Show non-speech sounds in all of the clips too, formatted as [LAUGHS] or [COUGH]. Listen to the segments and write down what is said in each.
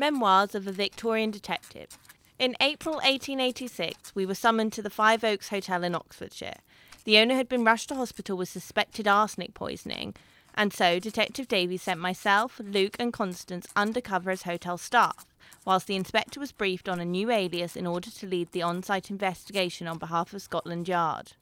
Memoirs of a Victorian Detective. In April 1886, we were summoned to the Five Oaks Hotel in Oxfordshire. The owner had been rushed to hospital with suspected arsenic poisoning, and so Detective Davies sent myself, Luke, and Constance undercover as hotel staff, whilst the inspector was briefed on a new alias in order to lead the on site investigation on behalf of Scotland Yard.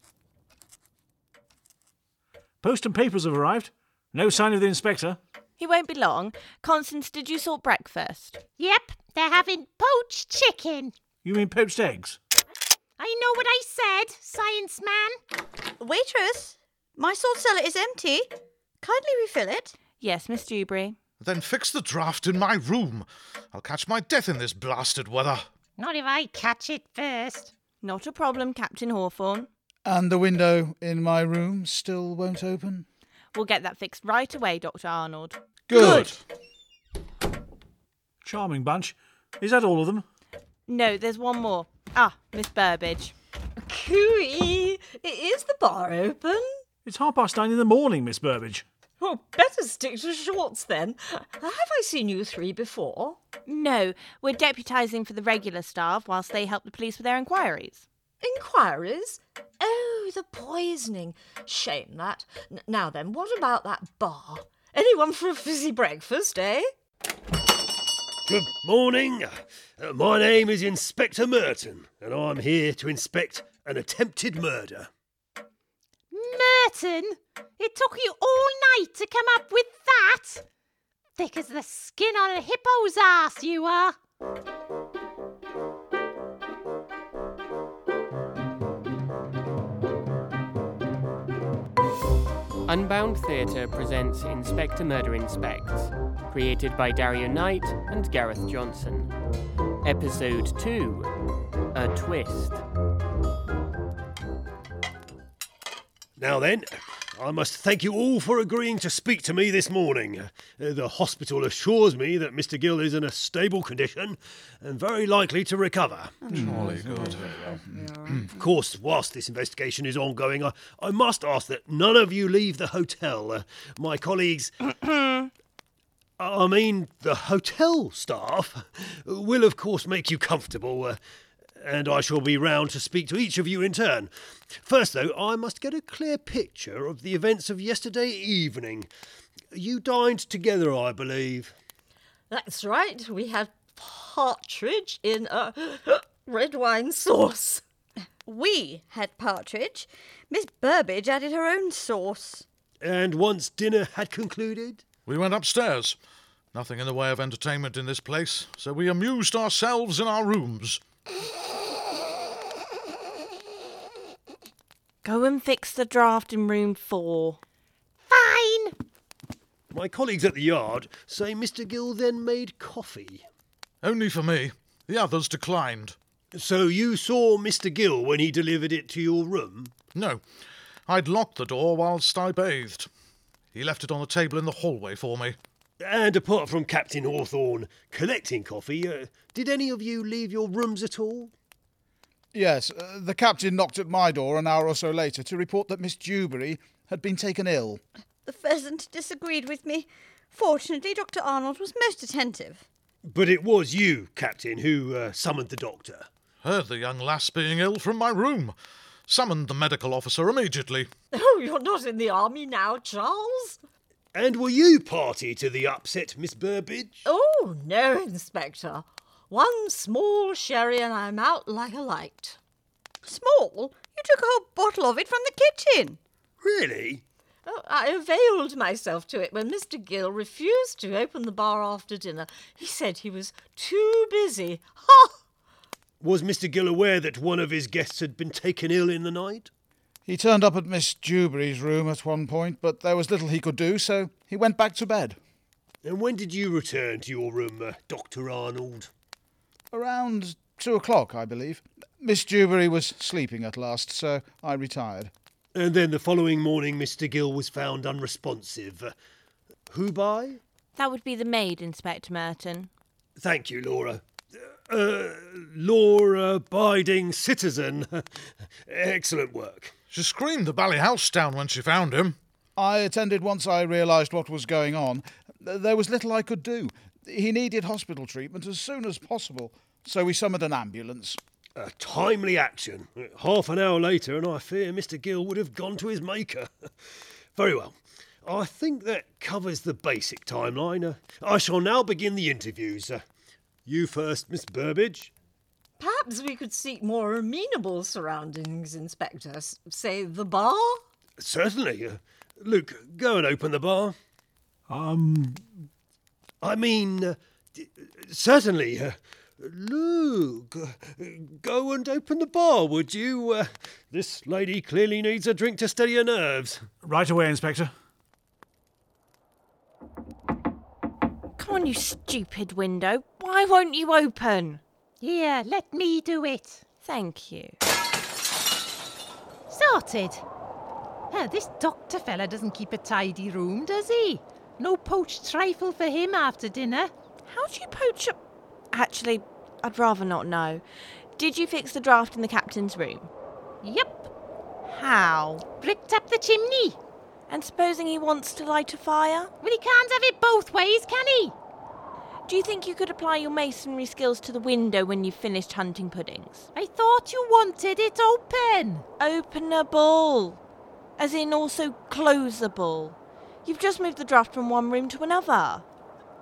Post and papers have arrived. No sign of the inspector. He won't be long. Constance, did you sort breakfast? Yep, they're having poached chicken. You mean poached eggs? I know what I said, science man. Waitress, my salt cellar is empty. Kindly refill it. Yes, Miss Dewberry. Then fix the draft in my room. I'll catch my death in this blasted weather. Not if I catch it first. Not a problem, Captain Hawthorne. And the window in my room still won't open? We'll get that fixed right away, Dr. Arnold. Good. Charming bunch. Is that all of them? No, there's one more. Ah, Miss Burbage. Cooey, is the bar open? It's half past nine in the morning, Miss Burbage. Oh, better stick to shorts then. Have I seen you three before? No, we're deputising for the regular staff whilst they help the police with their inquiries. Inquiries? Oh, the poisoning. Shame that. N- now then, what about that bar? Anyone for a fizzy breakfast, eh? Good morning. Uh, my name is Inspector Merton, and I'm here to inspect an attempted murder. Merton, it took you all night to come up with that. Thick as the skin on a hippo's ass, you are. Unbound Theatre presents Inspector Murder Inspects, created by Dario Knight and Gareth Johnson. Episode 2 A Twist. Now then, I must thank you all for agreeing to speak to me this morning. Uh, the hospital assures me that Mr. Gill is in a stable condition and very likely to recover. Jolly good. [CLEARS THROAT] Of course, whilst this investigation is ongoing, I, I must ask that none of you leave the hotel. Uh, my colleagues. [CLEARS THROAT] I mean, the hotel staff will, of course, make you comfortable, uh, and I shall be round to speak to each of you in turn. First, though, I must get a clear picture of the events of yesterday evening. You dined together, I believe. That's right. We had partridge in a [GASPS] red wine sauce. We had partridge. Miss Burbage added her own sauce. And once dinner had concluded, We went upstairs. Nothing in the way of entertainment in this place, so we amused ourselves in our rooms. Go and fix the draft in room four. Fine. my colleagues at the yard say Mr. Gill then made coffee. Only for me. The others declined. So you saw Mr. Gill when he delivered it to your room? No, I'd locked the door whilst I bathed. He left it on the table in the hallway for me. And apart from Captain Hawthorne collecting coffee, uh, did any of you leave your rooms at all? Yes, uh, the captain knocked at my door an hour or so later to report that Miss Dewberry had been taken ill. The pheasant disagreed with me. Fortunately, Dr. Arnold was most attentive. But it was you, Captain, who uh, summoned the doctor. Heard the young lass being ill from my room. Summoned the medical officer immediately. Oh, you're not in the army now, Charles? And were you party to the upset, Miss Burbage? Oh, no, Inspector. One small sherry and I'm out like a light. Small? You took a whole bottle of it from the kitchen. Really? Oh, I availed myself to it when Mr. Gill refused to open the bar after dinner. He said he was too busy. Ha! Was Mr. Gill aware that one of his guests had been taken ill in the night? He turned up at Miss Dewberry's room at one point, but there was little he could do, so he went back to bed. And when did you return to your room, uh, Dr. Arnold? Around two o'clock, I believe. Miss Dewberry was sleeping at last, so I retired. And then the following morning, Mr. Gill was found unresponsive. Uh, who by? That would be the maid, Inspector Merton. Thank you, Laura. Uh, law abiding citizen. [LAUGHS] Excellent work. She screamed the bally house down when she found him. I attended once I realised what was going on. There was little I could do. He needed hospital treatment as soon as possible, so we summoned an ambulance. A timely action. Half an hour later, and I fear Mr. Gill would have gone to his maker. [LAUGHS] Very well. I think that covers the basic timeline. Uh, I shall now begin the interviews. Uh, you first, Miss Burbage. Perhaps we could seek more amenable surroundings, Inspector. Say, the bar? Certainly. Uh, Luke, go and open the bar. Um, I mean, uh, d- certainly. Uh, Luke, go and open the bar, would you? Uh, this lady clearly needs a drink to steady her nerves. right away, Inspector. Come on, you stupid window. Why won't you open? Here, let me do it. Thank you. Sorted. Huh, this doctor fella doesn't keep a tidy room, does he? No poached trifle for him after dinner. How do you poach a. Actually, I'd rather not know. Did you fix the draft in the captain's room? Yep, How? bricked up the chimney. And supposing he wants to light a fire? Well, he can't have it both ways, can he? Do you think you could apply your masonry skills to the window when you've finished hunting puddings? I thought you wanted it open. Openable. As in also closable. You've just moved the draft from one room to another.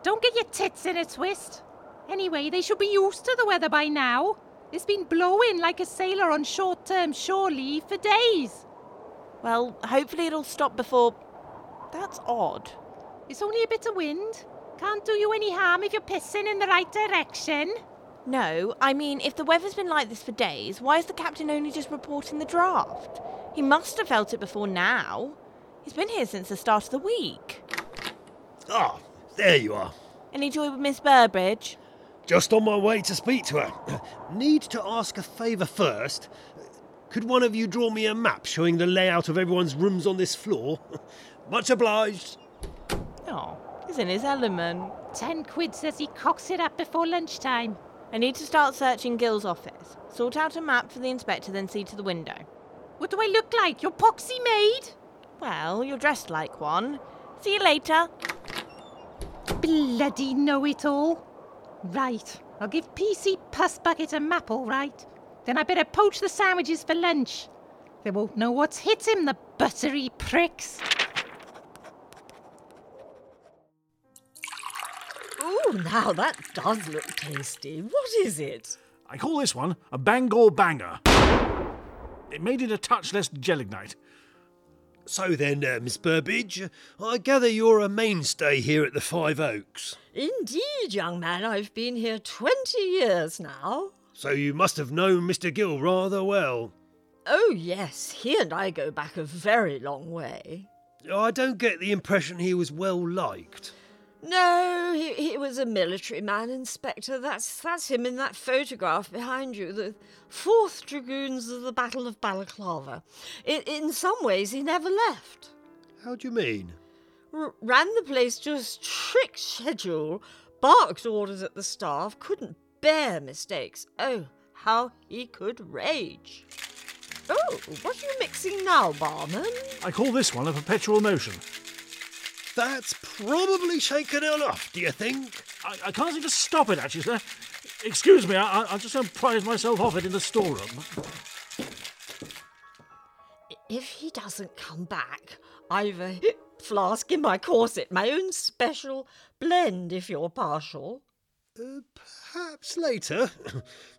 Don't get your tits in a twist. Anyway, they should be used to the weather by now. It's been blowing like a sailor on short term shore leave for days. Well, hopefully it'll stop before. That's odd. It's only a bit of wind. Can't do you any harm if you're pissing in the right direction. No, I mean, if the weather's been like this for days, why is the captain only just reporting the draft? He must have felt it before now. He's been here since the start of the week. Ah, there you are. Any joy with Miss Burbridge? Just on my way to speak to her. [CLEARS THROAT] Need to ask a favour first. Could one of you draw me a map showing the layout of everyone's rooms on this floor? [LAUGHS] Much obliged. Oh, he's in his element. Ten quid says he cocks it up before lunchtime. I need to start searching Gill's office. Sort out a map for the inspector, then see to the window. What do I look like? Your poxy maid? Well, you're dressed like one. See you later. Bloody know it all. Right, I'll give PC Puss Bucket a map, all right. Then I better poach the sandwiches for lunch. They won't know what's hit him, the buttery pricks. Ooh, now that does look tasty. What is it? I call this one a Bangor Banger. It made it a touch less gelignite. So then, uh, Miss Burbage, I gather you're a mainstay here at the Five Oaks. Indeed, young man, I've been here 20 years now. So you must have known Mr. Gill rather well. Oh, yes, he and I go back a very long way. I don't get the impression he was well liked. No, he, he was a military man, Inspector. That's, that's him in that photograph behind you, the 4th Dragoons of the Battle of Balaclava. In, in some ways, he never left. How do you mean? R- ran the place to a strict schedule, barked orders at the staff, couldn't bear mistakes. Oh, how he could rage. Oh, what are you mixing now, barman? I call this one a perpetual motion. That's probably shaken enough, do you think? I, I can't seem to stop it, actually, sir. Excuse me, I, I, I'm just going to prize myself off it in the storeroom. If he doesn't come back, I've a flask in my corset, my own special blend, if you're partial. Uh, perhaps later.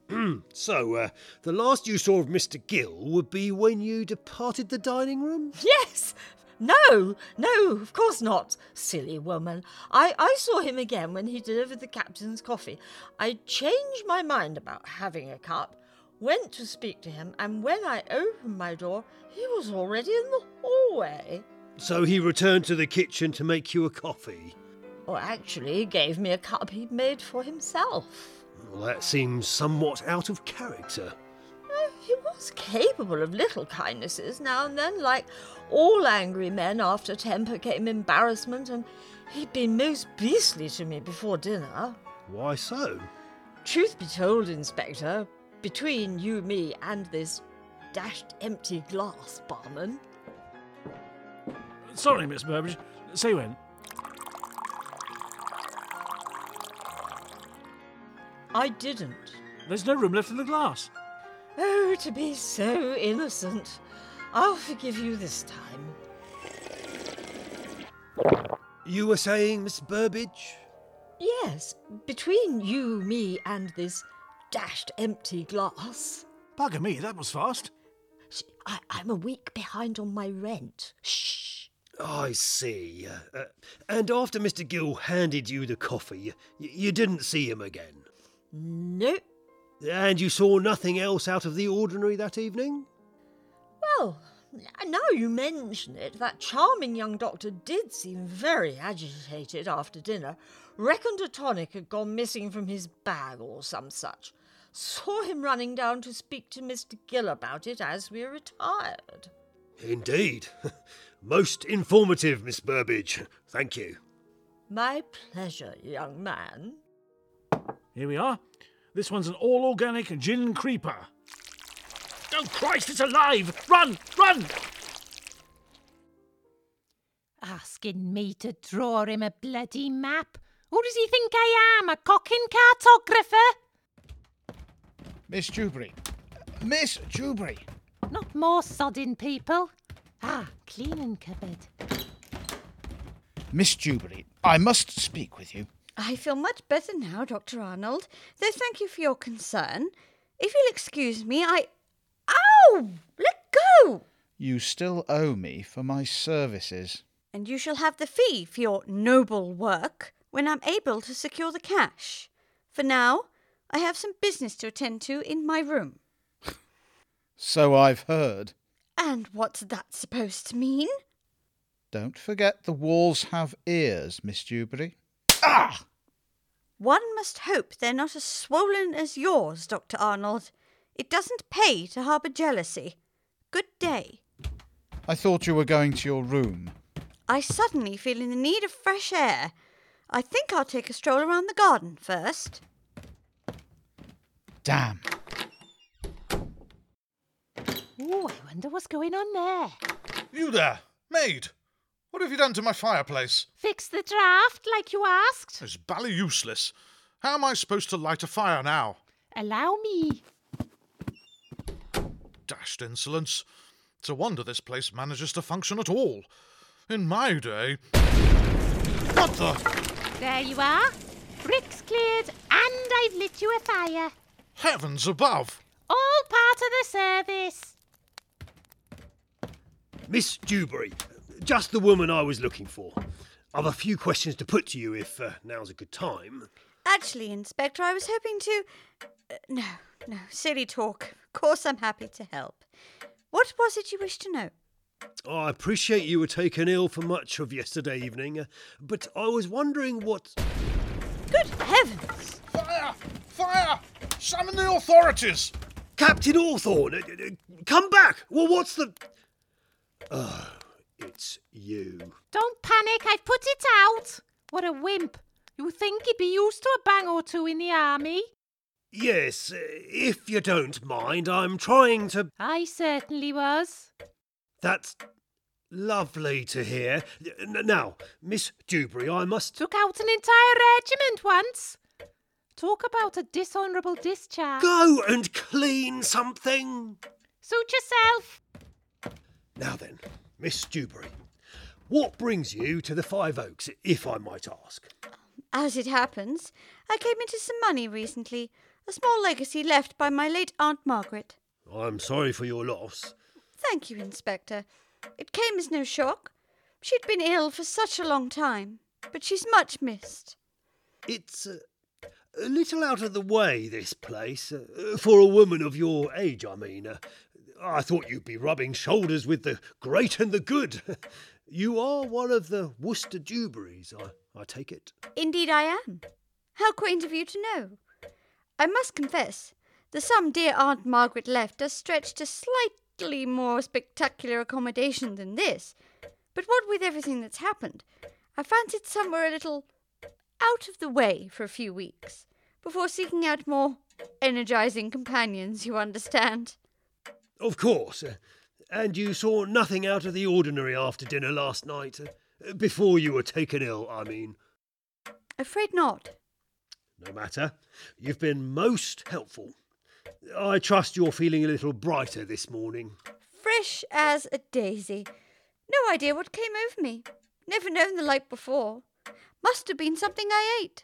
[CLEARS THROAT] so, uh, the last you saw of Mr. Gill would be when you departed the dining room? Yes! No, no, of course not, silly woman. I, I saw him again when he delivered the captain's coffee. I changed my mind about having a cup, went to speak to him, and when I opened my door, he was already in the hallway. So he returned to the kitchen to make you a coffee. Or actually, he gave me a cup he'd made for himself. Well, that seems somewhat out of character. He was capable of little kindnesses now and then, like all angry men after temper came embarrassment, and he'd been most beastly to me before dinner. Why so? Truth be told, Inspector, between you, me, and this dashed empty glass, barman, Sorry, Miss Burbage. Say when. I didn't. There's no room left in the glass. Oh, to be so innocent. I'll forgive you this time. You were saying, Miss Burbage? Yes, between you, me, and this dashed empty glass. Bugger me, that was fast. I, I'm a week behind on my rent. Shh. I see. Uh, uh, and after Mr. Gill handed you the coffee, y- you didn't see him again? Nope. And you saw nothing else out of the ordinary that evening? Well, now you mention it, that charming young doctor did seem very agitated after dinner. Reckoned a tonic had gone missing from his bag or some such. Saw him running down to speak to Mr. Gill about it as we retired. Indeed. [LAUGHS] Most informative, Miss Burbage. Thank you. My pleasure, young man. Here we are. This one's an all organic gin creeper. Oh, Christ, it's alive! Run! Run! Asking me to draw him a bloody map. Who does he think I am, a cocking cartographer? Miss Dewberry. Miss Dewberry. Not more sodding people. Ah, cleaning cupboard. Miss Dewberry, I must speak with you. I feel much better now, Dr. Arnold, though thank you for your concern. If you'll excuse me, I. Ow! Let go! You still owe me for my services. And you shall have the fee for your noble work when I'm able to secure the cash. For now, I have some business to attend to in my room. So I've heard. And what's that supposed to mean? Don't forget the walls have ears, Miss Dewberry. Ah! One must hope they're not as swollen as yours, Dr. Arnold. It doesn't pay to harbour jealousy. Good day. I thought you were going to your room. I suddenly feel in the need of fresh air. I think I'll take a stroll around the garden first. Damn. Oh, I wonder what's going on there. You there, maid. What have you done to my fireplace? Fix the draft like you asked. It's bally useless. How am I supposed to light a fire now? Allow me. Dashed insolence. It's a wonder this place manages to function at all. In my day. What the? There you are. Bricks cleared, and I've lit you a fire. Heavens above! All part of the service. Miss Dewberry, just the woman I was looking for. I've a few questions to put to you if uh, now's a good time. Actually, Inspector, I was hoping to. Uh, no, no, silly talk. Of course, I'm happy to help. What was it you wished to know? I appreciate you were taken ill for much of yesterday evening, uh, but I was wondering what. Good heavens! Fire! Fire! Summon the authorities! Captain Hawthorne, uh, uh, come back! Well, what's the. Oh, it's you. Don't panic, I've put it out. What a wimp. You think he'd be used to a bang or two in the army? Yes, if you don't mind, I'm trying to. I certainly was. That's lovely to hear. Now, Miss Dewberry, I must. Took out an entire regiment once. Talk about a dishonourable discharge. Go and clean something. Suit yourself. Now then, Miss Dewberry, what brings you to the Five Oaks, if I might ask? As it happens, I came into some money recently, a small legacy left by my late Aunt Margaret. I'm sorry for your loss. Thank you, Inspector. It came as no shock. She'd been ill for such a long time, but she's much missed. It's uh, a little out of the way, this place. Uh, for a woman of your age, I mean. Uh, I thought you'd be rubbing shoulders with the great and the good. [LAUGHS] you are one of the Worcester Dewberrys, I, I take it. Indeed, I am. How quaint of you to know. I must confess, the sum dear Aunt Margaret left does stretch to slightly more spectacular accommodation than this. But what with everything that's happened, I fancied somewhere a little out of the way for a few weeks, before seeking out more energizing companions, you understand. Of course. uh, and you saw nothing out of the ordinary after dinner last night? uh, before you were taken ill, I mean. Afraid not. no matter. You've been most helpful. I trust you're feeling a little brighter this morning. Fresh as a daisy. No idea what came over me. Never known the like before. Must have been something I ate.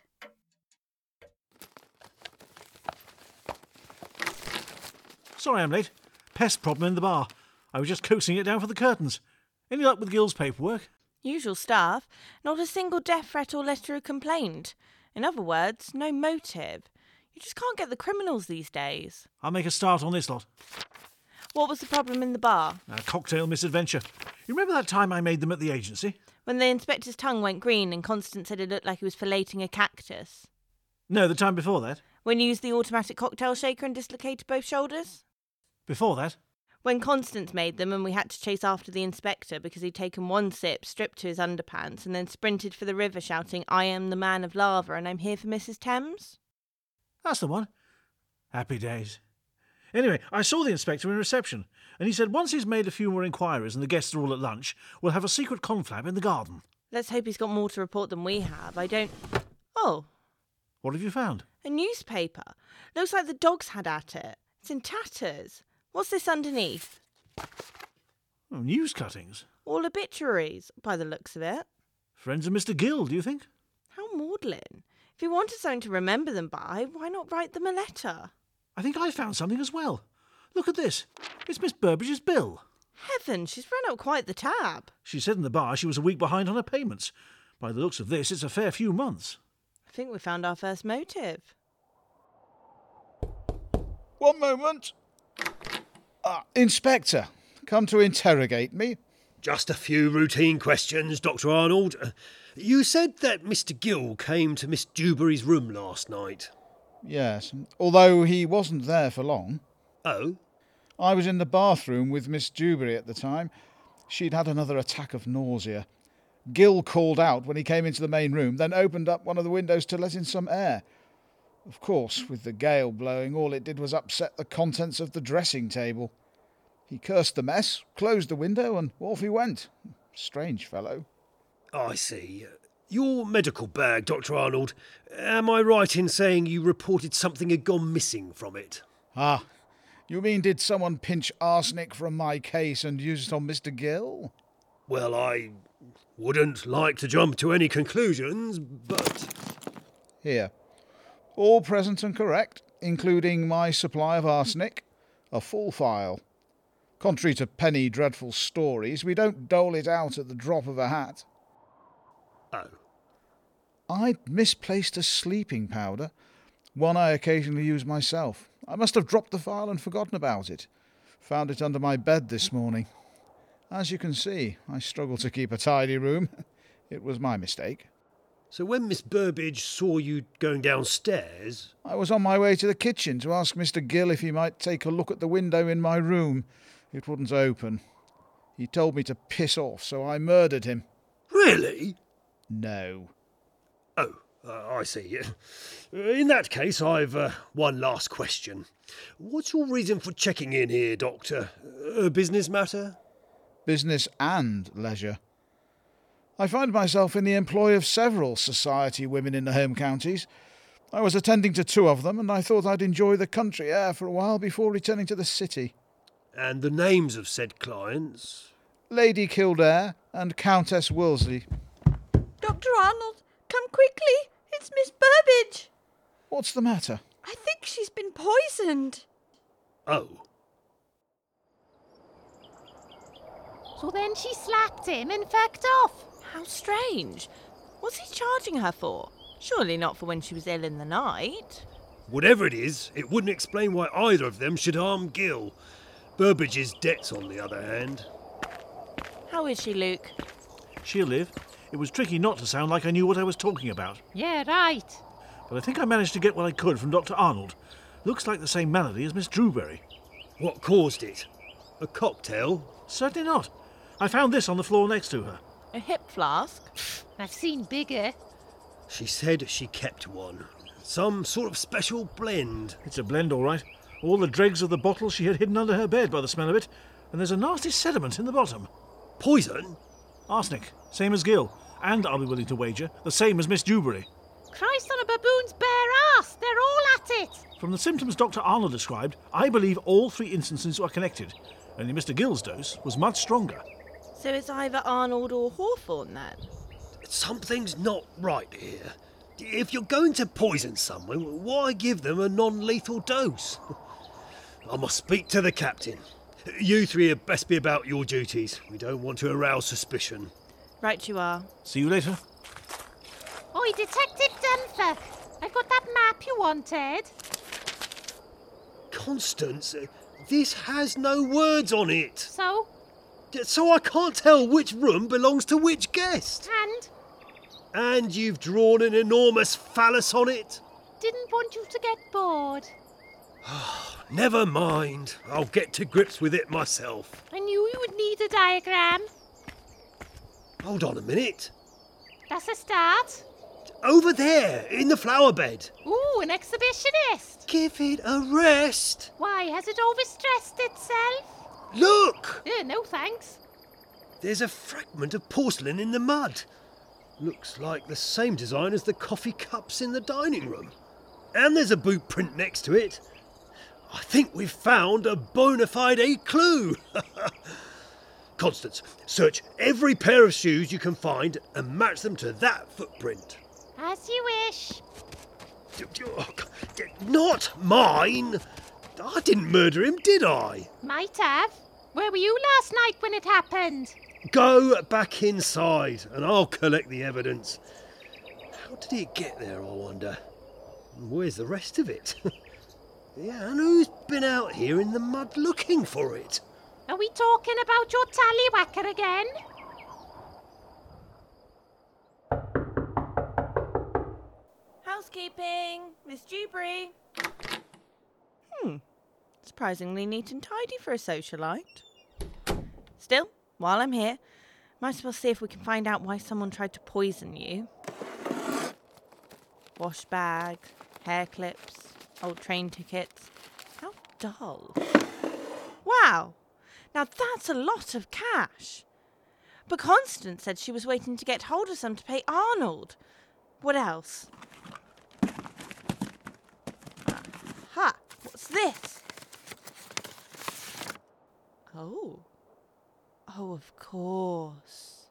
Sorry I'm late. Pest problem in the bar. I was just coaxing it down for the curtains. Any luck with Gill's paperwork? Usual stuff. Not a single death threat or letter of complaint. In other words, no motive. You just can't get the criminals these days. I'll make a start on this lot. What was the problem in the bar? A cocktail misadventure. You remember that time I made them at the agency? When the inspector's tongue went green and Constance said it looked like he was filleting a cactus? No, the time before that. When you used the automatic cocktail shaker and dislocated both shoulders? Before that. When Constance made them and we had to chase after the inspector because he'd taken one sip, stripped to his underpants, and then sprinted for the river shouting, I am the man of lava and I'm here for Mrs. Thames? That's the one. Happy days. Anyway, I saw the inspector in reception, and he said once he's made a few more inquiries and the guests are all at lunch, we'll have a secret confab in the garden. Let's hope he's got more to report than we have. I don't. Oh, What have you found? a newspaper. Looks like the dogs had at it. It's in tatters. What's this underneath? Oh, news cuttings. All obituaries, by the looks of it. Friends of Mr. Gill, do you think? How maudlin. If you wanted something to remember them by, why not write them a letter? I think I found something as well. Look at this. It's Miss Burbage's bill. Heaven, she's run up quite the tab. She said in the bar she was a week behind on her payments. By the looks of this, it's a fair few months. I think we found our first motive. One moment. Ah, Inspector, come to interrogate me? Just a few routine questions, Dr. Arnold. Uh, You said that Mr. Gill came to Miss Dewberry's room last night. Yes, although he wasn't there for long. Oh? I was in the bathroom with Miss Dewberry at the time. She'd had another attack of nausea. Gill called out when he came into the main room, then opened up one of the windows to let in some air. Of course, with the gale blowing, all it did was upset the contents of the dressing table. He cursed the mess, closed the window, and off he went. Strange fellow. I see. Your medical bag, Dr. Arnold. Am I right in saying you reported something had gone missing from it? Ah, you mean did someone pinch arsenic from my case and use it on Mr. Gill? Well, I wouldn't like to jump to any conclusions, but. Here. All present and correct, including my supply of arsenic, a full file. Contrary to penny dreadful stories, we don't dole it out at the drop of a hat. Oh. I'd misplaced a sleeping powder, one I occasionally use myself. I must have dropped the file and forgotten about it. Found it under my bed this morning. As you can see, I struggle to keep a tidy room. [LAUGHS] It was my mistake. So when Miss Burbage saw you going downstairs. I was on my way to the kitchen to ask Mr. Gill if he might take a look at the window in my room. It wouldn't open. He told me to piss off, so I murdered him. Really? No. Oh, uh, I see. Uh, [LAUGHS] In that case, I've uh, one last question. What's your reason for checking in here, Doctor? A business matter? Business and leisure. I find myself in the employ of several society women in the home counties. I was attending to two of them, and I thought I'd enjoy the country air for a while before returning to the city. And the names of said clients? Lady Kildare and Countess Wolsey. Dr. Arnold, come quickly. It's Miss Burbage. What's the matter? I think she's been poisoned. Oh. So then she slapped him and fucked off. How strange. What's he charging her for? Surely not for when she was ill in the night. Whatever it is, it wouldn't explain why either of them should harm Gill. Burbage's debts, on the other hand. How is she, Luke? She'll live. It was tricky not to sound like I knew what I was talking about. Yeah, right. But I think I managed to get what I could from Dr. Arnold. Looks like the same malady as Miss Drewberry. What caused it? A cocktail? Certainly not. I found this on the floor next to her. A hip flask? I've seen bigger. She said she kept one. Some sort of special blend. It's a blend, all right. All the dregs of the bottle she had hidden under her bed by the smell of it, and there's a nasty sediment in the bottom. Poison? Arsenic, same as Gill, and I'll be willing to wager, the same as Miss Dewberry. Christ on a baboon's bare ass! They're all at it! From the symptoms Dr. Arnold described, I believe all three instances are connected. Only Mr. Gill's dose was much stronger. So it's either Arnold or Hawthorne then? Something's not right here. If you're going to poison someone, why give them a non lethal dose? I must speak to the captain. You three had best be about your duties. We don't want to arouse suspicion. Right you are. See you later. Oi, Detective Dunfer. I've got that map you wanted. Constance, this has no words on it. So, So I can't tell which room belongs to which guest. and And you've drawn an enormous phallus on it? didn't want you to get bored. [SIGHS] Never mind. I'll get to grips with it myself. I knew you would need a diagram. Hold on a minute. That's a start. Over there, in the flower bed. Ooh, an exhibitionist. Give it a rest. Why, has it overstressed itself? Look! Uh, no thanks. There's a fragment of porcelain in the mud. Looks like the same design as the coffee cups in the dining room. And there's a boot print next to it. I think we've found a bona fide clue. [LAUGHS] Constance, search every pair of shoes you can find and match them to that footprint. As you wish. Not mine! I didn't murder him, did I? Might have. Where were you last night when it happened? Go back inside and I'll collect the evidence. How did it get there, I wonder? And Where's the rest of it? [LAUGHS] yeah, and who's been out here in the mud looking for it? Are we talking about your tallywhacker again? Housekeeping, Miss Dewberry. Surprisingly neat and tidy for a socialite. Still, while I'm here, might as well see if we can find out why someone tried to poison you. Wash bag, hair clips, old train tickets. How dull. Wow! Now that's a lot of cash. But Constance said she was waiting to get hold of some to pay Arnold. What else? Ha! What's this? Oh. Oh, of course.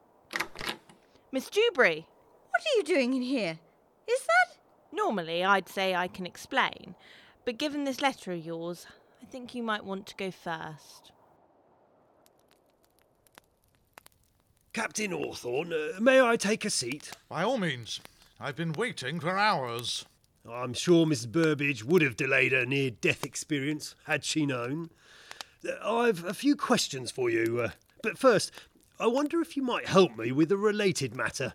Miss Dewberry, What are you doing in here? Is that. normally I'd say I can explain, but given this letter of yours, I think you might want to go first. Captain Hawthorne, uh, may I take a seat? By all means. I've been waiting for hours. I'm sure Mrs. Burbage would have delayed her near death experience had she known. I've a few questions for you, uh, but first, I wonder if you might help me with a related matter.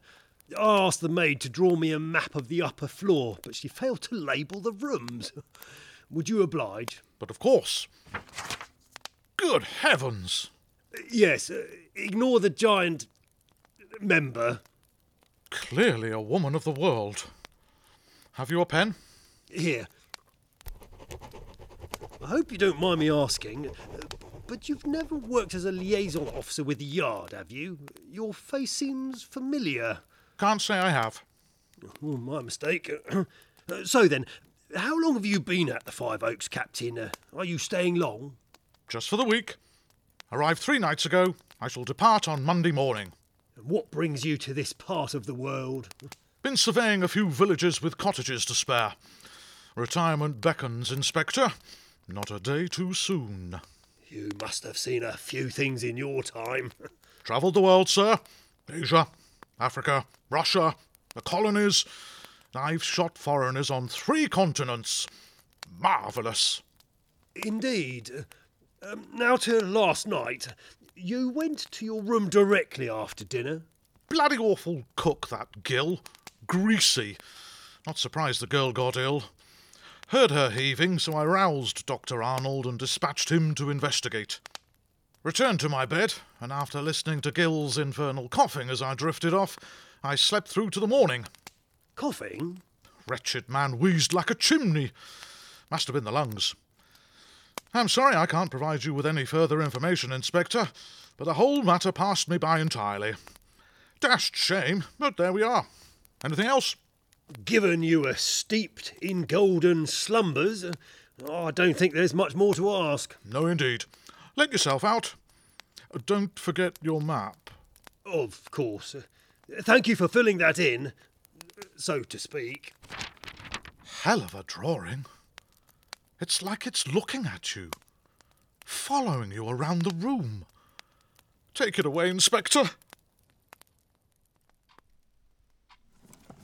I asked the maid to draw me a map of the upper floor, but she failed to label the rooms. [LAUGHS] Would you oblige? But of course. Good heavens! Yes, uh, ignore the giant member. Clearly a woman of the world. Have you a pen? Here. I hope you don't mind me asking, but you've never worked as a liaison officer with the Yard, have you? Your face seems familiar. Can't say I have. Oh, my mistake. [CLEARS THROAT] So then, how long have you been at the Five Oaks, Captain? Uh, are you staying long? Just for the week. Arrived three nights ago. I shall depart on Monday morning. And what brings you to this part of the world? Been surveying a few villages with cottages to spare. Retirement beckons, Inspector. Not a day too soon. You must have seen a few things in your time. [LAUGHS] Travelled the world, sir. Asia, Africa, Russia, the colonies. I've shot foreigners on three continents. Marvellous. Indeed. Um, now to last night. You went to your room directly after dinner. Bloody awful cook, that Gill. Greasy. Not surprised the girl got ill. Heard her heaving, so I roused Dr. Arnold and dispatched him to investigate. Returned to my bed, and after listening to Gill's infernal coughing as I drifted off, I slept through to the morning. Coughing? Wretched man wheezed like a chimney. Must have been the lungs. I'm sorry I can't provide you with any further information, Inspector, but the whole matter passed me by entirely. Dashed shame, but there we are. Anything else? Given you are steeped in golden slumbers, I don't think there's much more to ask. No, indeed. Let yourself out. Don't forget your map. Of course. Thank you for filling that in, so to speak. Hell of a drawing. It's like it's looking at you, following you around the room. Take it away, Inspector.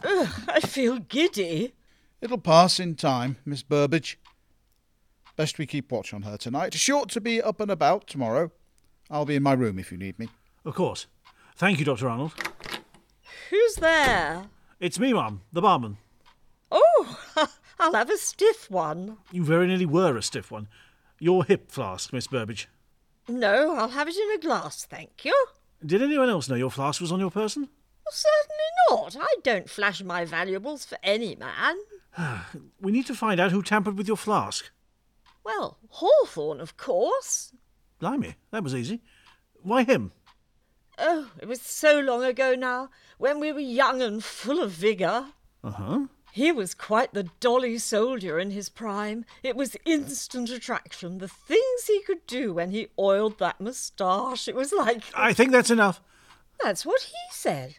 I feel giddy. It'll pass in time, Miss Burbage. Best we keep watch on her tonight. Short to be up and about tomorrow. I'll be in my room if you need me. Of course. Thank you, Dr. Arnold. Who's there? It's me, Mum, the barman. Oh, [LAUGHS] I'll have a stiff one. You very nearly were a stiff one. Your hip flask, Miss Burbage. No, I'll have it in a glass, thank you. Did anyone else know your flask was on your person? Certainly not. I don't flash my valuables for any man. [SIGHS] We need to find out who tampered with your flask. Well, Hawthorne, of course. Blimey, that was easy. Why him? Oh, it was so long ago now, when we were young and full of vigour. Uh huh. He was quite the dolly soldier in his prime. It was instant attraction. The things he could do when he oiled that moustache. It was like. I think that's enough. That's what he said.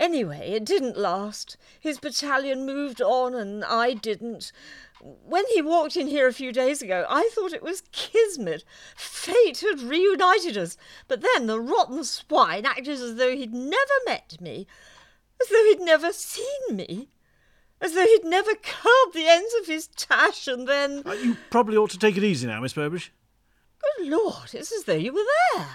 Anyway, it didn't last. His battalion moved on and I didn't. When he walked in here a few days ago, I thought it was kismet. Fate had reunited us. But then the rotten swine acted as though he'd never met me, as though he'd never seen me, as though he'd never curled the ends of his tash and then. Uh, You probably ought to take it easy now, Miss Burbage. Good Lord, it's as though you were there.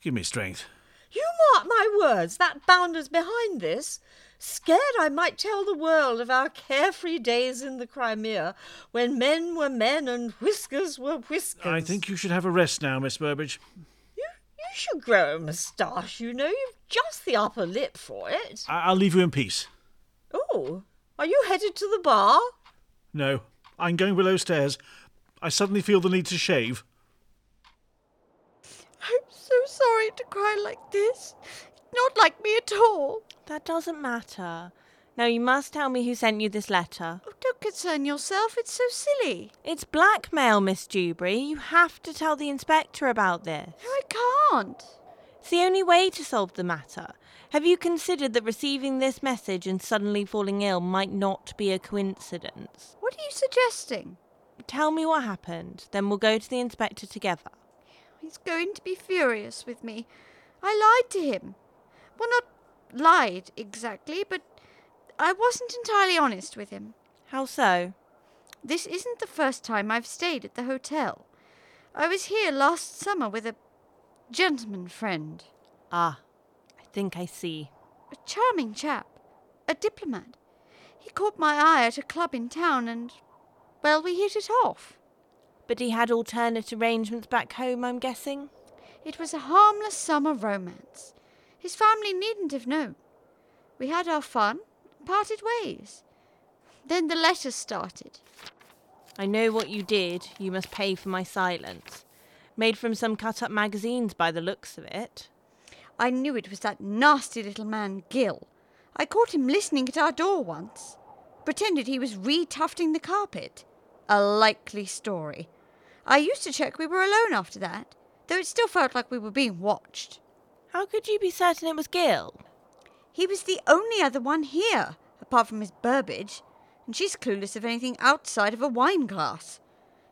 Give me strength. You mark my words, that bounder's behind this. Scared I might tell the world of our carefree days in the Crimea, when men were men and whiskers were whiskers. I think you should have a rest now, Miss Burbage. You, you should grow a moustache, you know. You've just the upper lip for it. I- I'll leave you in peace. Oh, are you headed to the bar? No, I'm going below stairs. I suddenly feel the need to shave. I'm so sorry to cry like this. Not like me at all. That doesn't matter. Now you must tell me who sent you this letter. Oh, don't concern yourself. It's so silly. It's blackmail, Miss Dewberry. You have to tell the inspector about this. No, I can't. It's the only way to solve the matter. Have you considered that receiving this message and suddenly falling ill might not be a coincidence? What are you suggesting? Tell me what happened, then we'll go to the inspector together. He's going to be furious with me. I lied to him. Well, not lied exactly, but I wasn't entirely honest with him. How so? This isn't the first time I've stayed at the hotel. I was here last summer with a gentleman friend, Ah, I think I see. a charming chap, a diplomat. He caught my eye at a club in town and, well, we hit it off. But he had alternate arrangements back home, I'm guessing? It was a harmless summer romance. His family needn't have known. We had our fun, parted ways. Then the letters started. I know what you did. You must pay for my silence. Made from some cut up magazines by the looks of it. I knew it was that nasty little man, Gill. I caught him listening at our door once. Pretended he was retufting the carpet. A likely story. I used to check we were alone after that, though it still felt like we were being watched. How could you be certain it was Gill? He was the only other one here, apart from Miss Burbage, and she's clueless of anything outside of a wine glass.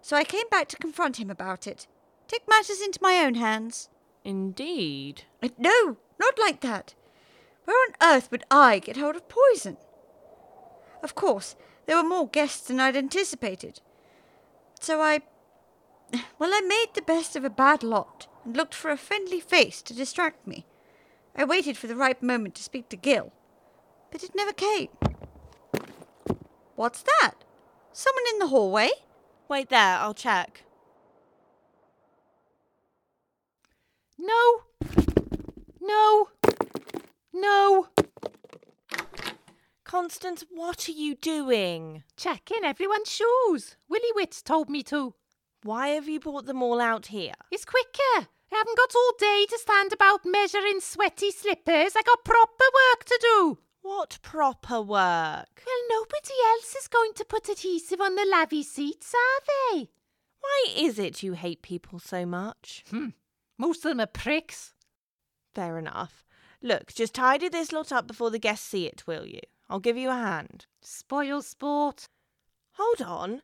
So I came back to confront him about it. Take matters into my own hands. Indeed. Uh, No, not like that. Where on earth would I get hold of poison? Of course, there were more guests than I'd anticipated. So I. Well, I made the best of a bad lot and looked for a friendly face to distract me. I waited for the right moment to speak to Gill, but it never came. What's that? Someone in the hallway? Wait there, I'll check. No. No. No. Constance, what are you doing? Checking everyone's shoes. Willie Witts told me to. Why have you brought them all out here? It's quicker. I haven't got all day to stand about measuring sweaty slippers. I got proper work to do. What proper work? Well, nobody else is going to put adhesive on the lavvy seats, are they? Why is it you hate people so much? Hmm. Most of them are pricks. Fair enough. Look, just tidy this lot up before the guests see it, will you? I'll give you a hand. Spoil sport. Hold on.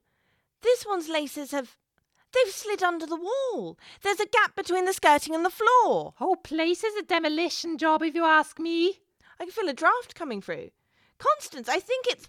This one's laces have. They've slid under the wall. There's a gap between the skirting and the floor. Whole place is a demolition job, if you ask me. I can feel a draft coming through. Constance, I think it's.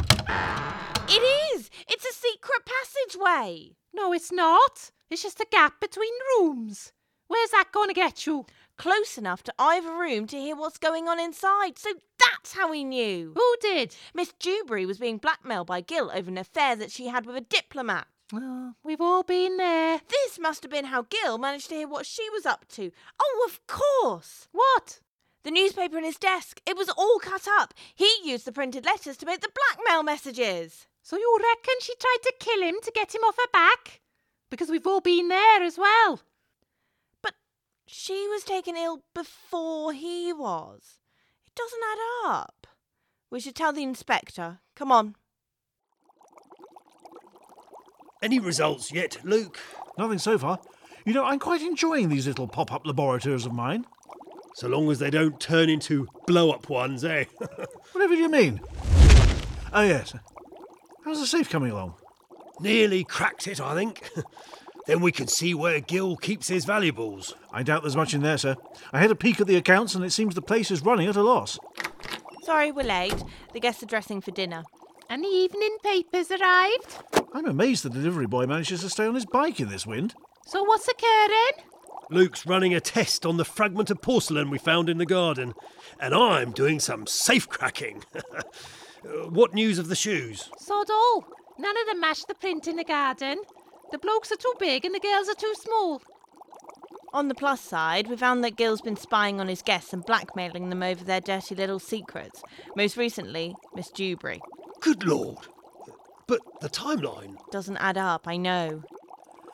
It is! It's a secret passageway! No, it's not. It's just a gap between rooms. Where's that going to get you? Close enough to either room to hear what's going on inside. So that's how he knew. Who did? Miss Dewberry was being blackmailed by Gill over an affair that she had with a diplomat. Oh, we've all been there. This must have been how Gill managed to hear what she was up to. Oh, of course! What? The newspaper in his desk. It was all cut up. He used the printed letters to make the blackmail messages. So you reckon she tried to kill him to get him off her back? Because we've all been there as well. But she was taken ill before he was. It doesn't add up. We should tell the inspector. Come on. Any results yet, Luke? Nothing so far. You know, I'm quite enjoying these little pop up laboratories of mine. So long as they don't turn into blow up ones, eh? [LAUGHS] Whatever do you mean? Oh, yes. How's the safe coming along? Nearly cracked it, I think. [LAUGHS] then we can see where Gill keeps his valuables. I doubt there's much in there, sir. I had a peek at the accounts and it seems the place is running at a loss. Sorry we're late. The guests are dressing for dinner. And the evening papers arrived. I'm amazed the delivery boy manages to stay on his bike in this wind. So what's occurring? Luke's running a test on the fragment of porcelain we found in the garden, and I'm doing some safe cracking. [LAUGHS] Uh, what news of the shoes? Sod all. None of them match the print in the garden. The blokes are too big and the girls are too small. On the plus side, we found that Gill's been spying on his guests and blackmailing them over their dirty little secrets. Most recently, Miss Dewberry. Good lord. But the timeline. Doesn't add up, I know.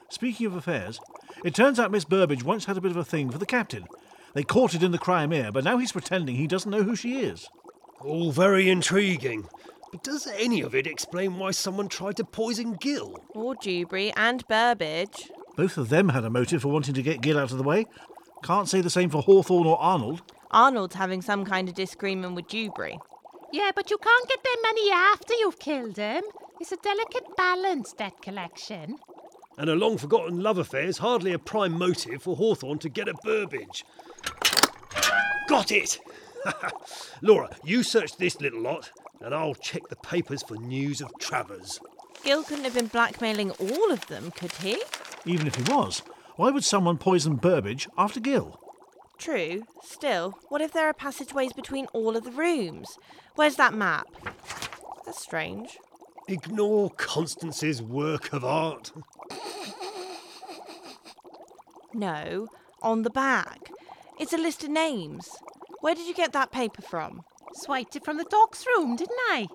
Speaking of affairs, it turns out Miss Burbage once had a bit of a thing for the captain. They caught it in the Crimea, but now he's pretending he doesn't know who she is. All very intriguing. But does any of it explain why someone tried to poison Gill? Or Dewberry and Burbage. Both of them had a motive for wanting to get Gill out of the way. Can't say the same for Hawthorne or Arnold. Arnold's having some kind of disagreement with Dewberry. Yeah, but you can't get their money after you've killed them. It's a delicate balance, debt collection. And a long forgotten love affair is hardly a prime motive for Hawthorne to get at Burbage. Got it! [LAUGHS] Laura, you search this little lot, and I'll check the papers for news of Travers. Gill couldn't have been blackmailing all of them, could he? Even if he was, why would someone poison Burbage after Gill? True. Still, what if there are passageways between all of the rooms? Where's that map? That's strange. Ignore Constance's work of art. No, on the back. It's a list of names. Where did you get that paper from? Swiped it from the doc's room, didn't I?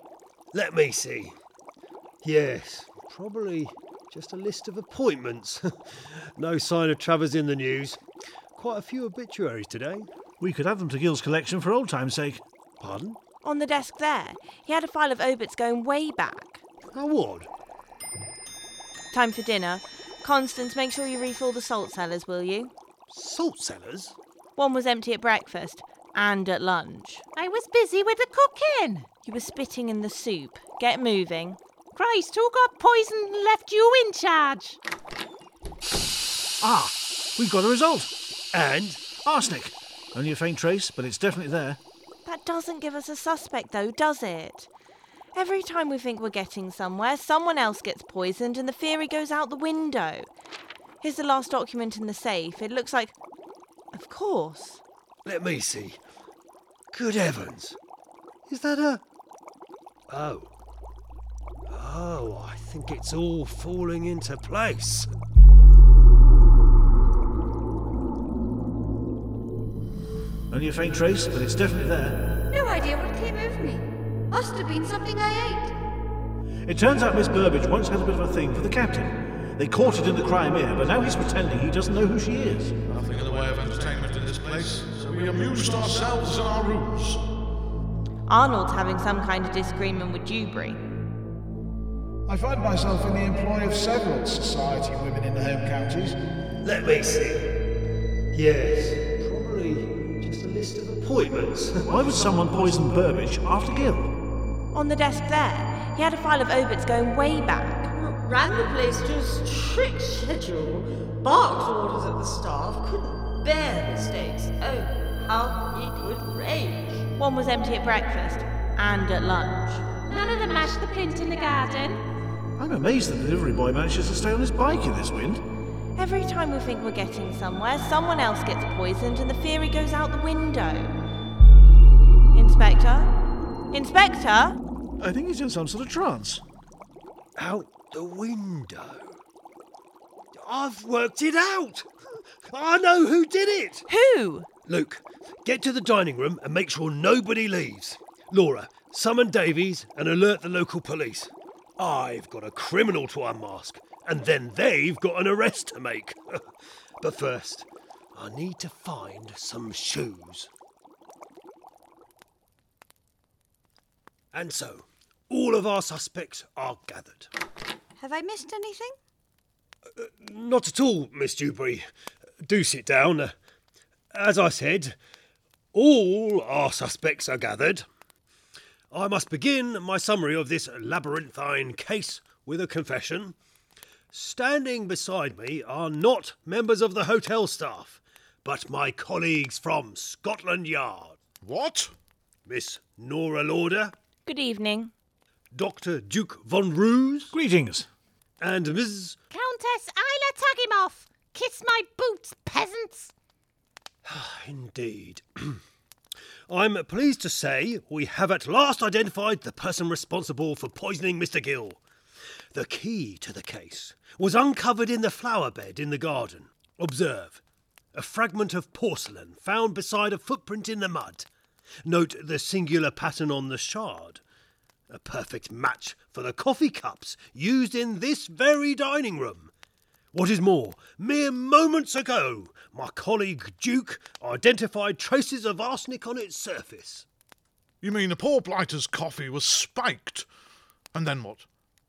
Let me see. Yes, probably just a list of appointments. [LAUGHS] no sign of Travers in the news. Quite a few obituaries today. We could add them to Gill's collection for old time's sake. Pardon? On the desk there. He had a file of obits going way back. How odd. Time for dinner. Constance, make sure you refill the salt cellars, will you? Salt cellars? One was empty at breakfast and at lunch. I was busy with the cooking. You were spitting in the soup. Get moving. Christ, who got poisoned and left you in charge? Ah, we've got a result. And? Arsenic. Only a faint trace, but it's definitely there. That doesn't give us a suspect, though, does it? Every time we think we're getting somewhere, someone else gets poisoned and the theory goes out the window. Here's the last document in the safe. It looks like. Of course. Let me see. Good heavens. Is that a. Oh. Oh, I think it's all falling into place. Only a faint trace, but it's definitely there. No idea what came over me. Must have been something I ate. It turns out Miss Burbage once had a bit of a thing for the captain. They caught it in the Crimea, but now he's pretending he doesn't know who she is. Nothing in the way of entertainment in this place, so we amused ourselves in our rooms. Arnold's having some kind of disagreement with Dewberry. I find myself in the employ of several society women in the home counties. Let me see. Yes, appointments. Why would someone poison Burbage after Gill? On the desk there, he had a file of obits going way back. Ran the place to a strict schedule, barked orders at the staff, couldn't bear mistakes. Oh, how he could rage. One was empty at breakfast and at lunch. None of them mashed the pint in the garden. I'm amazed the delivery boy manages to stay on his bike in this wind. Every time we think we're getting somewhere, someone else gets poisoned and the theory goes out the window. Inspector? Inspector? I think he's in some sort of trance. Out the window. I've worked it out. I know who did it. Who? Luke, get to the dining room and make sure nobody leaves. Laura, summon Davies and alert the local police. I've got a criminal to unmask, and then they've got an arrest to make. [LAUGHS] but first, I need to find some shoes. And so, all of our suspects are gathered. Have I missed anything? Not at all, Miss Dewberry. Do sit down. Uh, As I said, all our suspects are gathered. I must begin my summary of this labyrinthine case with a confession. Standing beside me are not members of the hotel staff, but my colleagues from Scotland Yard. What? Miss Nora Lauder, Good evening. Dr. Duke von Roos, Greetings. and Ms. Countess Isla Tagimoff! Kiss my boots, peasants! Ah, indeed. [CLEARS THROAT] I'm pleased to say we have at last identified the person responsible for poisoning Mr. Gill. The key to the case was uncovered in the flower bed in the garden. Observe a fragment of porcelain found beside a footprint in the mud. Note the singular pattern on the shard. A perfect match for the coffee cups used in this very dining room. What is more, mere moments ago, my colleague Duke identified traces of arsenic on its surface. You mean the poor blighter's coffee was spiked? And then what?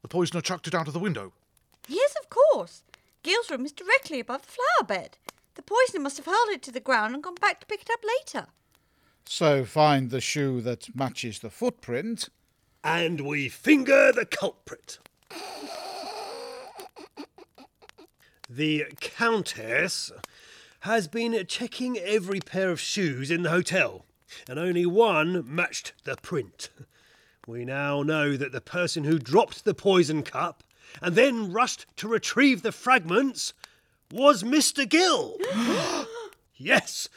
The poisoner chucked it out of the window. Yes, of course. Gill's room is directly above the flower bed. The poisoner must have hurled it to the ground and gone back to pick it up later. So find the shoe that matches the footprint. And we finger the culprit. The Countess has been checking every pair of shoes in the hotel, and only one matched the print. We now know that the person who dropped the poison cup and then rushed to retrieve the fragments was Mr. Gill. [GASPS] [GASPS] [GASPS] yes,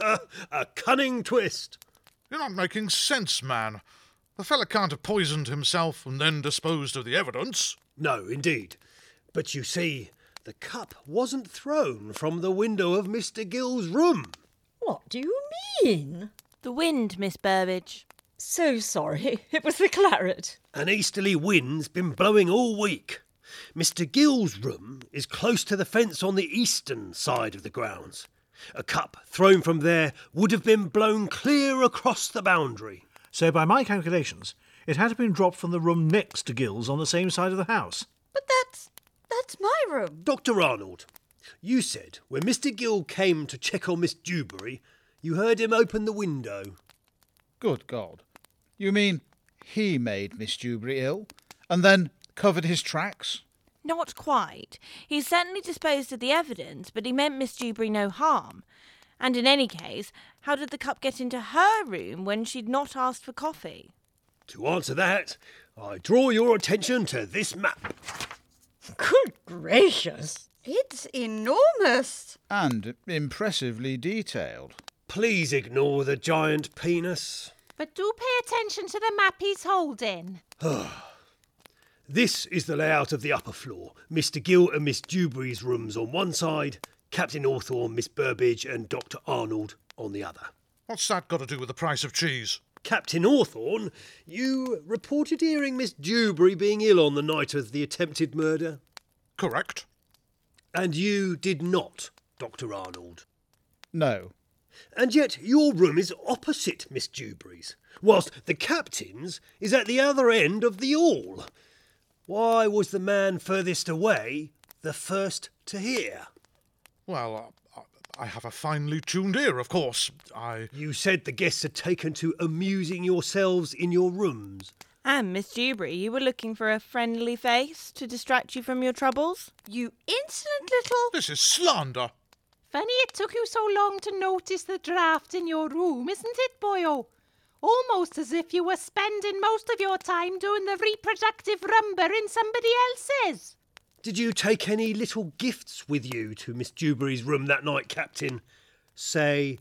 [LAUGHS] a cunning twist. You're not making sense, man. The fella can't have poisoned himself and then disposed of the evidence. No, indeed. But you see, the cup wasn't thrown from the window of Mr. Gill's room. What do you mean? The wind, Miss Burbage. So sorry. [LAUGHS] It was the claret. An easterly wind's been blowing all week. Mr. Gill's room is close to the fence on the eastern side of the grounds. A cup thrown from there would have been blown clear across the boundary. So, by my calculations, it had been dropped from the room next to Gill's on the same side of the house. But that's that's my room. Dr. Arnold, you said when Mr. Gill came to check on Miss Dewberry, you heard him open the window. Good God. You mean he made Miss Dewberry ill and then covered his tracks? Not quite. He certainly disposed of the evidence, but he meant Miss Dewberry no harm. And in any case, how did the cup get into her room when she'd not asked for coffee? To answer that, I draw your attention to this map. Good gracious. It's enormous. And impressively detailed. Please ignore the giant penis. But do pay attention to the map he's holding. [SIGHS] [SIGHS] [SIGHS] This is the layout of the upper floor. Mr. Gill and Miss Dewberry's rooms on one side, Captain Hawthorne, Miss Burbage, and Dr. Arnold on the other. What's that got to do with the price of cheese? Captain Hawthorne, you reported hearing Miss Dewberry being ill on the night of the attempted murder. Correct. And you did not, Dr. Arnold. No. And yet your room is opposite Miss Dewberry's, whilst the captain's is at the other end of the hall. Why was the man furthest away the first to hear? Well, uh, I have a finely tuned ear, of course. I. You said the guests had taken to amusing yourselves in your rooms. And Miss Dewberry, you were looking for a friendly face to distract you from your troubles? You insolent little. This is slander. Funny it took you so long to notice the draft in your room, isn't it, boyo? Almost as if you were spending most of your time doing the reproductive rumba in somebody else's. Did you take any little gifts with you to Miss Dewberry's room that night, Captain? Say,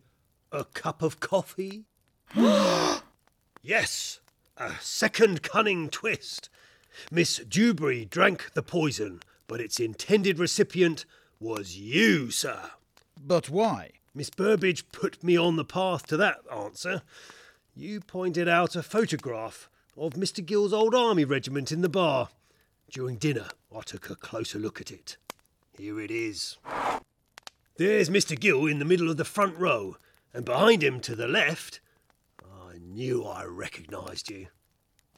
a cup of coffee? [GASPS] yes, a second cunning twist. Miss Dewberry drank the poison, but its intended recipient was you, sir. But why? Miss Burbage put me on the path to that answer. You pointed out a photograph of Mr. Gill's old army regiment in the bar. During dinner, I took a closer look at it. Here it is. There's Mr. Gill in the middle of the front row, and behind him to the left, I knew I recognised you.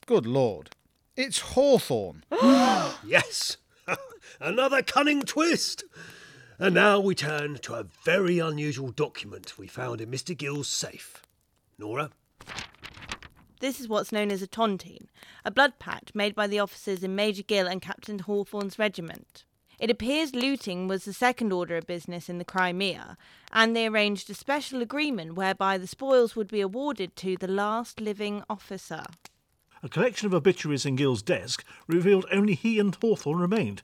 Good lord. It's Hawthorne. [GASPS] Yes, [LAUGHS] another cunning twist. And now we turn to a very unusual document we found in Mr. Gill's safe. Nora? This is what's known as a tontine, a blood pact made by the officers in Major Gill and Captain Hawthorne's regiment. It appears looting was the second order of business in the Crimea, and they arranged a special agreement whereby the spoils would be awarded to the last living officer. A collection of obituaries in Gill's desk revealed only he and Hawthorne remained.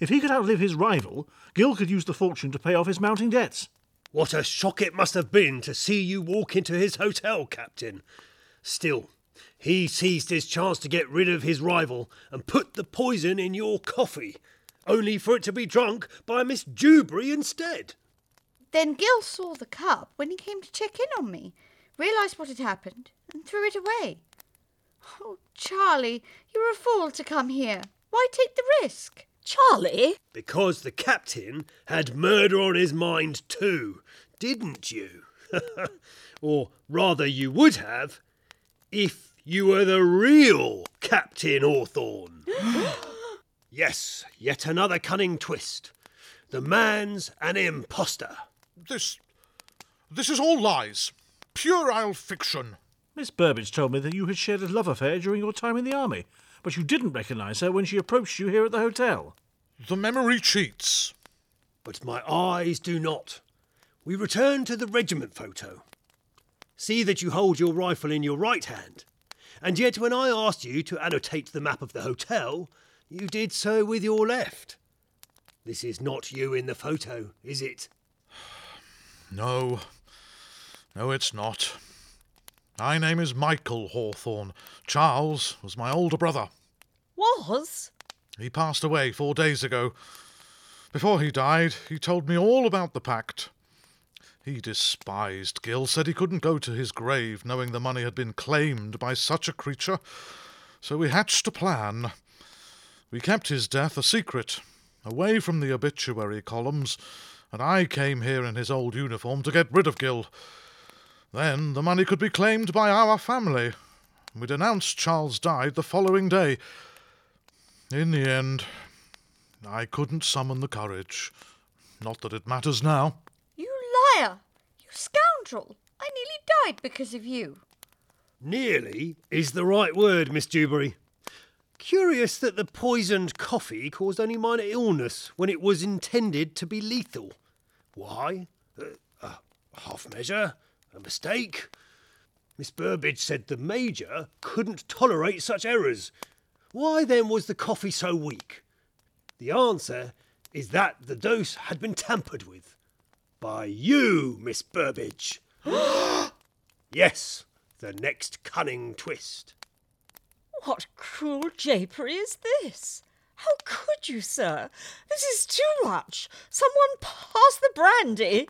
If he could outlive his rival, Gill could use the fortune to pay off his mounting debts. What a shock it must have been to see you walk into his hotel, Captain. Still, he seized his chance to get rid of his rival and put the poison in your coffee, only for it to be drunk by Miss Dewberry instead. Then Gill saw the cup when he came to check in on me, realised what had happened, and threw it away. Oh, Charlie, you're a fool to come here. Why take the risk? Charlie? Because the captain had murder on his mind too, didn't you? [LAUGHS] or rather, you would have if you are the real Captain Hawthorne. [GASPS] yes, yet another cunning twist. The man's an impostor. This. This is all lies. Puerile fiction. Miss Burbage told me that you had shared a love affair during your time in the army, but you didn't recognise her when she approached you here at the hotel. The memory cheats. But my eyes do not. We return to the regiment photo. See that you hold your rifle in your right hand. And yet, when I asked you to annotate the map of the hotel, you did so with your left. This is not you in the photo, is it? [SIGHS] No. No, it's not. My name is Michael Hawthorne. Charles was my older brother. Was? He passed away four days ago. Before he died, he told me all about the pact. He despised Gill, said he couldn't go to his grave knowing the money had been claimed by such a creature. So we hatched a plan. We kept his death a secret, away from the obituary columns, and I came here in his old uniform to get rid of Gill. Then the money could be claimed by our family. We'd announced Charles died the following day. In the end, I couldn't summon the courage. Not that it matters now. You liar! You scoundrel! I nearly died because of you. Nearly is the right word, Miss Dewberry. Curious that the poisoned coffee caused only minor illness when it was intended to be lethal. Why? Uh, a half measure? A mistake? Miss Burbage said the Major couldn't tolerate such errors. Why then was the coffee so weak? The answer is that the dose had been tampered with. By you, Miss Burbage. [GASPS] yes, the next cunning twist. What cruel japery is this? How could you, sir? This is too much. Someone pass the brandy.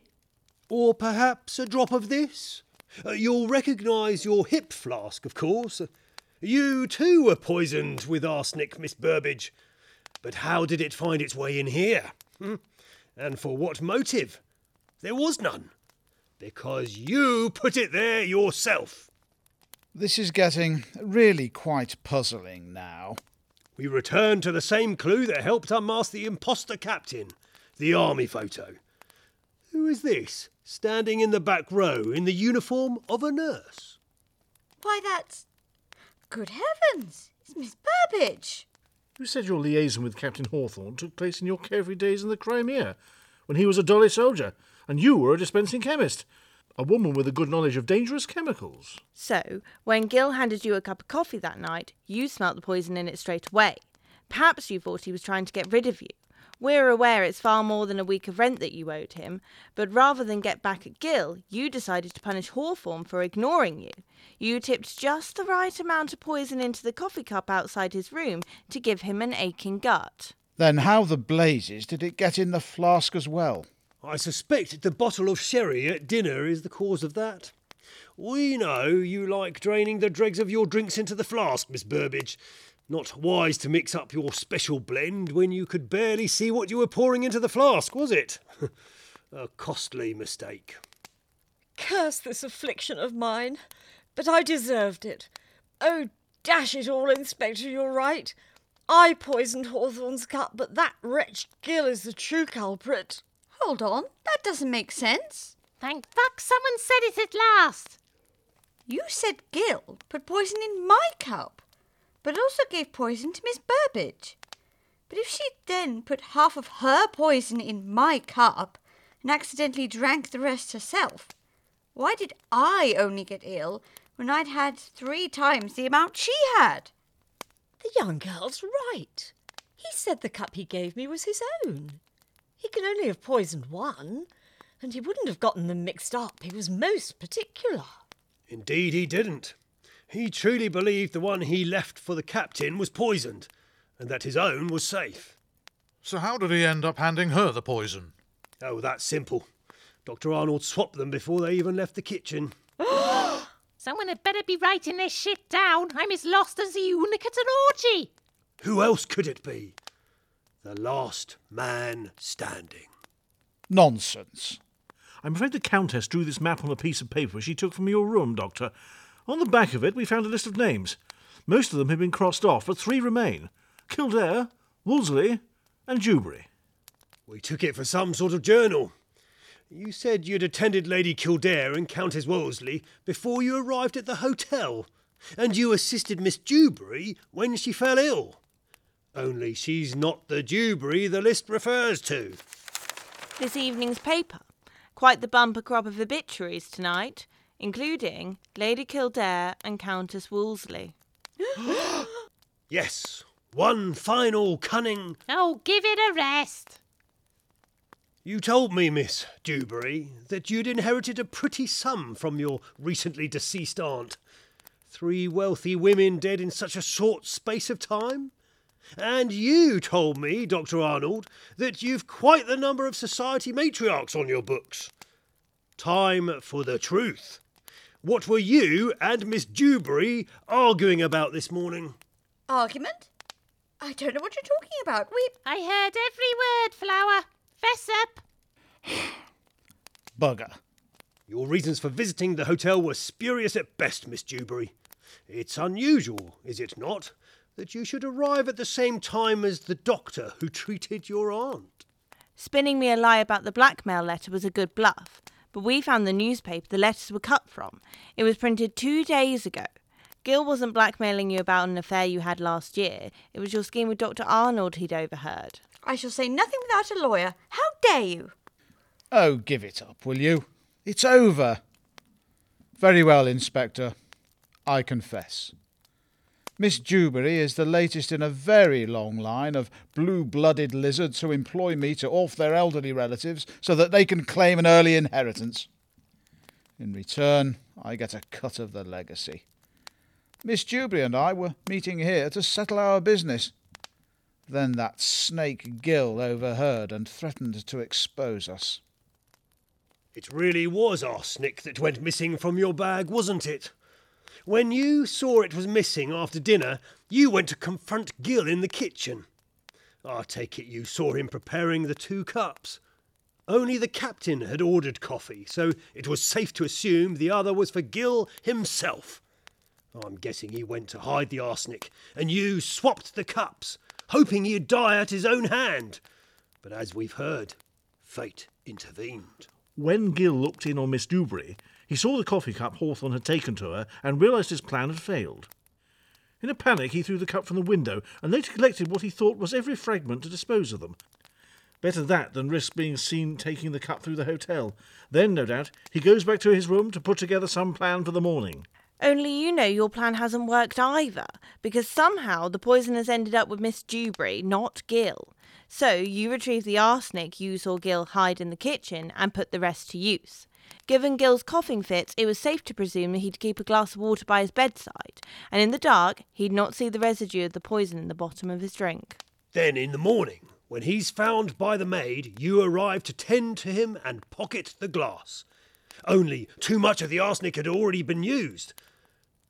Or perhaps a drop of this? Uh, you'll recognise your hip flask, of course. You too were poisoned with arsenic, Miss Burbage. But how did it find its way in here? Hmm? And for what motive? There was none. Because you put it there yourself. This is getting really quite puzzling now. We return to the same clue that helped unmask the imposter captain the army photo. Who is this, standing in the back row in the uniform of a nurse? Why, that's. Good heavens! It's Miss Burbage! You said your liaison with Captain Hawthorne took place in your carefree days in the Crimea, when he was a dolly soldier, and you were a dispensing chemist. A woman with a good knowledge of dangerous chemicals. So, when Gill handed you a cup of coffee that night, you smelt the poison in it straight away. Perhaps you thought he was trying to get rid of you. We're aware it's far more than a week of rent that you owed him, but rather than get back at Gill, you decided to punish Hawthorne for ignoring you. You tipped just the right amount of poison into the coffee cup outside his room to give him an aching gut. Then how the blazes did it get in the flask as well? I suspect the bottle of sherry at dinner is the cause of that. We know you like draining the dregs of your drinks into the flask, Miss Burbage. Not wise to mix up your special blend when you could barely see what you were pouring into the flask, was it? [LAUGHS] A costly mistake. Curse this affliction of mine. But I deserved it. Oh, dash it all, Inspector, you're right. I poisoned Hawthorne's cup, but that wretch Gill is the true culprit. Hold on, that doesn't make sense. Thank fuck someone said it at last. You said Gill put poison in my cup, but also gave poison to Miss Burbage. But if she then put half of her poison in my cup and accidentally drank the rest herself, why did I only get ill when I'd had three times the amount she had? The young girl's right. He said the cup he gave me was his own. He can only have poisoned one, and he wouldn't have gotten them mixed up. He was most particular. Indeed, he didn't. He truly believed the one he left for the captain was poisoned, and that his own was safe. So how did he end up handing her the poison? Oh, that's simple. Dr. Arnold swapped them before they even left the kitchen. [GASPS] Someone had better be writing this shit down. I'm as lost as a eunuch at an orgy. Who else could it be? The last man standing. Nonsense. I'm afraid the Countess drew this map on a piece of paper she took from your room, Doctor. On the back of it, we found a list of names. Most of them have been crossed off, but three remain Kildare, Wolseley, and Dewberry. We took it for some sort of journal. You said you'd attended Lady Kildare and Countess Wolseley before you arrived at the hotel, and you assisted Miss Dewberry when she fell ill. Only she's not the Dewberry the list refers to. This evening's paper. Quite the bumper crop of obituaries tonight, including Lady Kildare and Countess Wolseley. [GASPS] Yes, one final cunning. Oh, give it a rest. You told me, Miss Dewberry, that you'd inherited a pretty sum from your recently deceased aunt. Three wealthy women dead in such a short space of time? And you told me, Dr. Arnold, that you've quite the number of society matriarchs on your books. Time for the truth. What were you and Miss Dewberry arguing about this morning? Argument? I don't know what you're talking about. We. I heard every word, Flower. Fess up. [SIGHS] Bugger. Your reasons for visiting the hotel were spurious at best, Miss Dewberry. It's unusual, is it not, that you should arrive at the same time as the doctor who treated your aunt? Spinning me a lie about the blackmail letter was a good bluff, but we found the newspaper the letters were cut from. It was printed two days ago. Gill wasn't blackmailing you about an affair you had last year. It was your scheme with Dr. Arnold he'd overheard. I shall say nothing without a lawyer. How dare you? Oh, give it up, will you? It's over. Very well, Inspector. I confess. Miss Dewberry is the latest in a very long line of blue blooded lizards who employ me to off their elderly relatives so that they can claim an early inheritance. In return, I get a cut of the legacy. Miss Dewberry and I were meeting here to settle our business. Then that snake Gill overheard and threatened to expose us. It really was arsenic that went missing from your bag, wasn't it? When you saw it was missing after dinner, you went to confront Gill in the kitchen. I take it you saw him preparing the two cups. Only the captain had ordered coffee, so it was safe to assume the other was for Gill himself. I'm guessing he went to hide the arsenic, and you swapped the cups, hoping he'd die at his own hand. But as we've heard, fate intervened. When Gill looked in on Miss Dewberry, he saw the coffee cup Hawthorne had taken to her and realised his plan had failed. In a panic, he threw the cup from the window and later collected what he thought was every fragment to dispose of them. Better that than risk being seen taking the cup through the hotel. Then, no doubt, he goes back to his room to put together some plan for the morning. Only you know your plan hasn't worked either, because somehow the poison has ended up with Miss Dewberry, not Gill. So you retrieve the arsenic you saw Gill hide in the kitchen and put the rest to use. Given Gill's coughing fits, it was safe to presume that he'd keep a glass of water by his bedside, and in the dark he'd not see the residue of the poison in the bottom of his drink. Then in the morning, when he's found by the maid, you arrive to tend to him and pocket the glass. Only too much of the arsenic had already been used.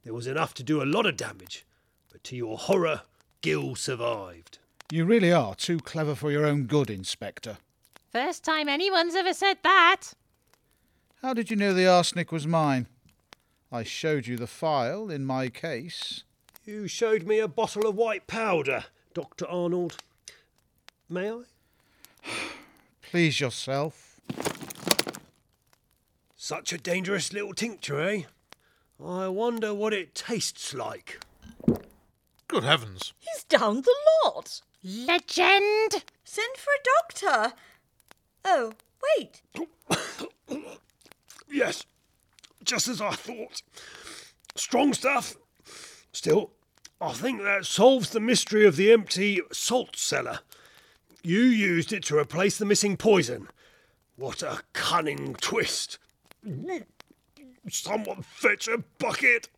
There was enough to do a lot of damage, but to your horror, Gill survived. You really are too clever for your own good, Inspector. First time anyone's ever said that. How did you know the arsenic was mine? I showed you the file in my case. You showed me a bottle of white powder, Dr. Arnold. May I? [SIGHS] Please yourself. Such a dangerous little tincture, eh? I wonder what it tastes like. Good heavens. He's down the lot. Legend! Send for a doctor. Oh, wait. [COUGHS] Yes, just as I thought. Strong stuff. Still, I think that solves the mystery of the empty salt cellar. You used it to replace the missing poison. What a cunning twist. Someone fetch a bucket.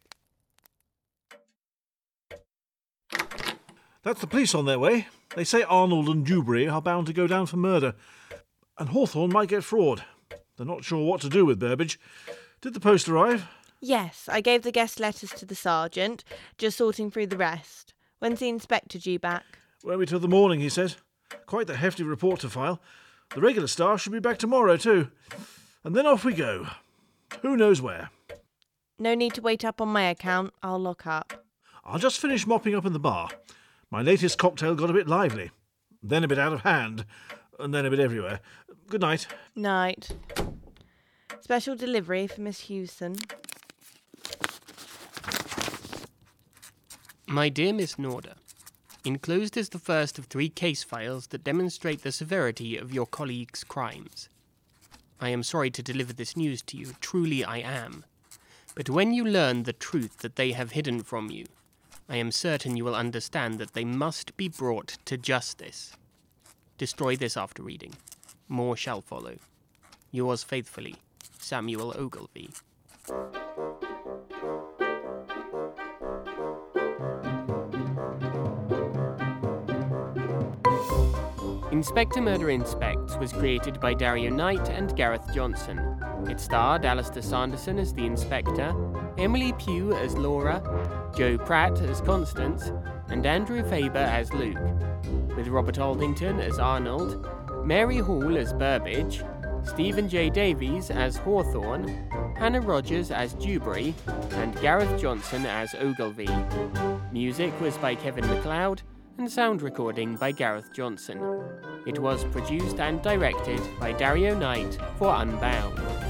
That's the police on their way. They say Arnold and Dewberry are bound to go down for murder, and Hawthorne might get fraud. They're not sure what to do with Burbage. Did the post arrive? Yes, I gave the guest letters to the sergeant, just sorting through the rest. When's the inspector due back? Won't be till the morning, he says. Quite the hefty report to file. The regular staff should be back tomorrow, too. And then off we go. Who knows where? No need to wait up on my account. I'll lock up. I'll just finish mopping up in the bar. My latest cocktail got a bit lively, then a bit out of hand, and then a bit everywhere. Good night. Night. Special delivery for Miss Hewson. My dear Miss Norder, enclosed is the first of three case files that demonstrate the severity of your colleague's crimes. I am sorry to deliver this news to you, truly I am. But when you learn the truth that they have hidden from you, I am certain you will understand that they must be brought to justice. Destroy this after reading. More shall follow. Yours faithfully, Samuel Ogilvy. Inspector Murder Inspects was created by Dario Knight and Gareth Johnson. It starred Alistair Sanderson as the inspector, Emily Pugh as Laura, Joe Pratt as Constance, and Andrew Faber as Luke, with Robert Aldington as Arnold, Mary Hall as Burbage, Stephen J. Davies as Hawthorne, Hannah Rogers as Dewberry, and Gareth Johnson as Ogilvy. Music was by Kevin MacLeod, and sound recording by Gareth Johnson. It was produced and directed by Dario Knight for Unbound.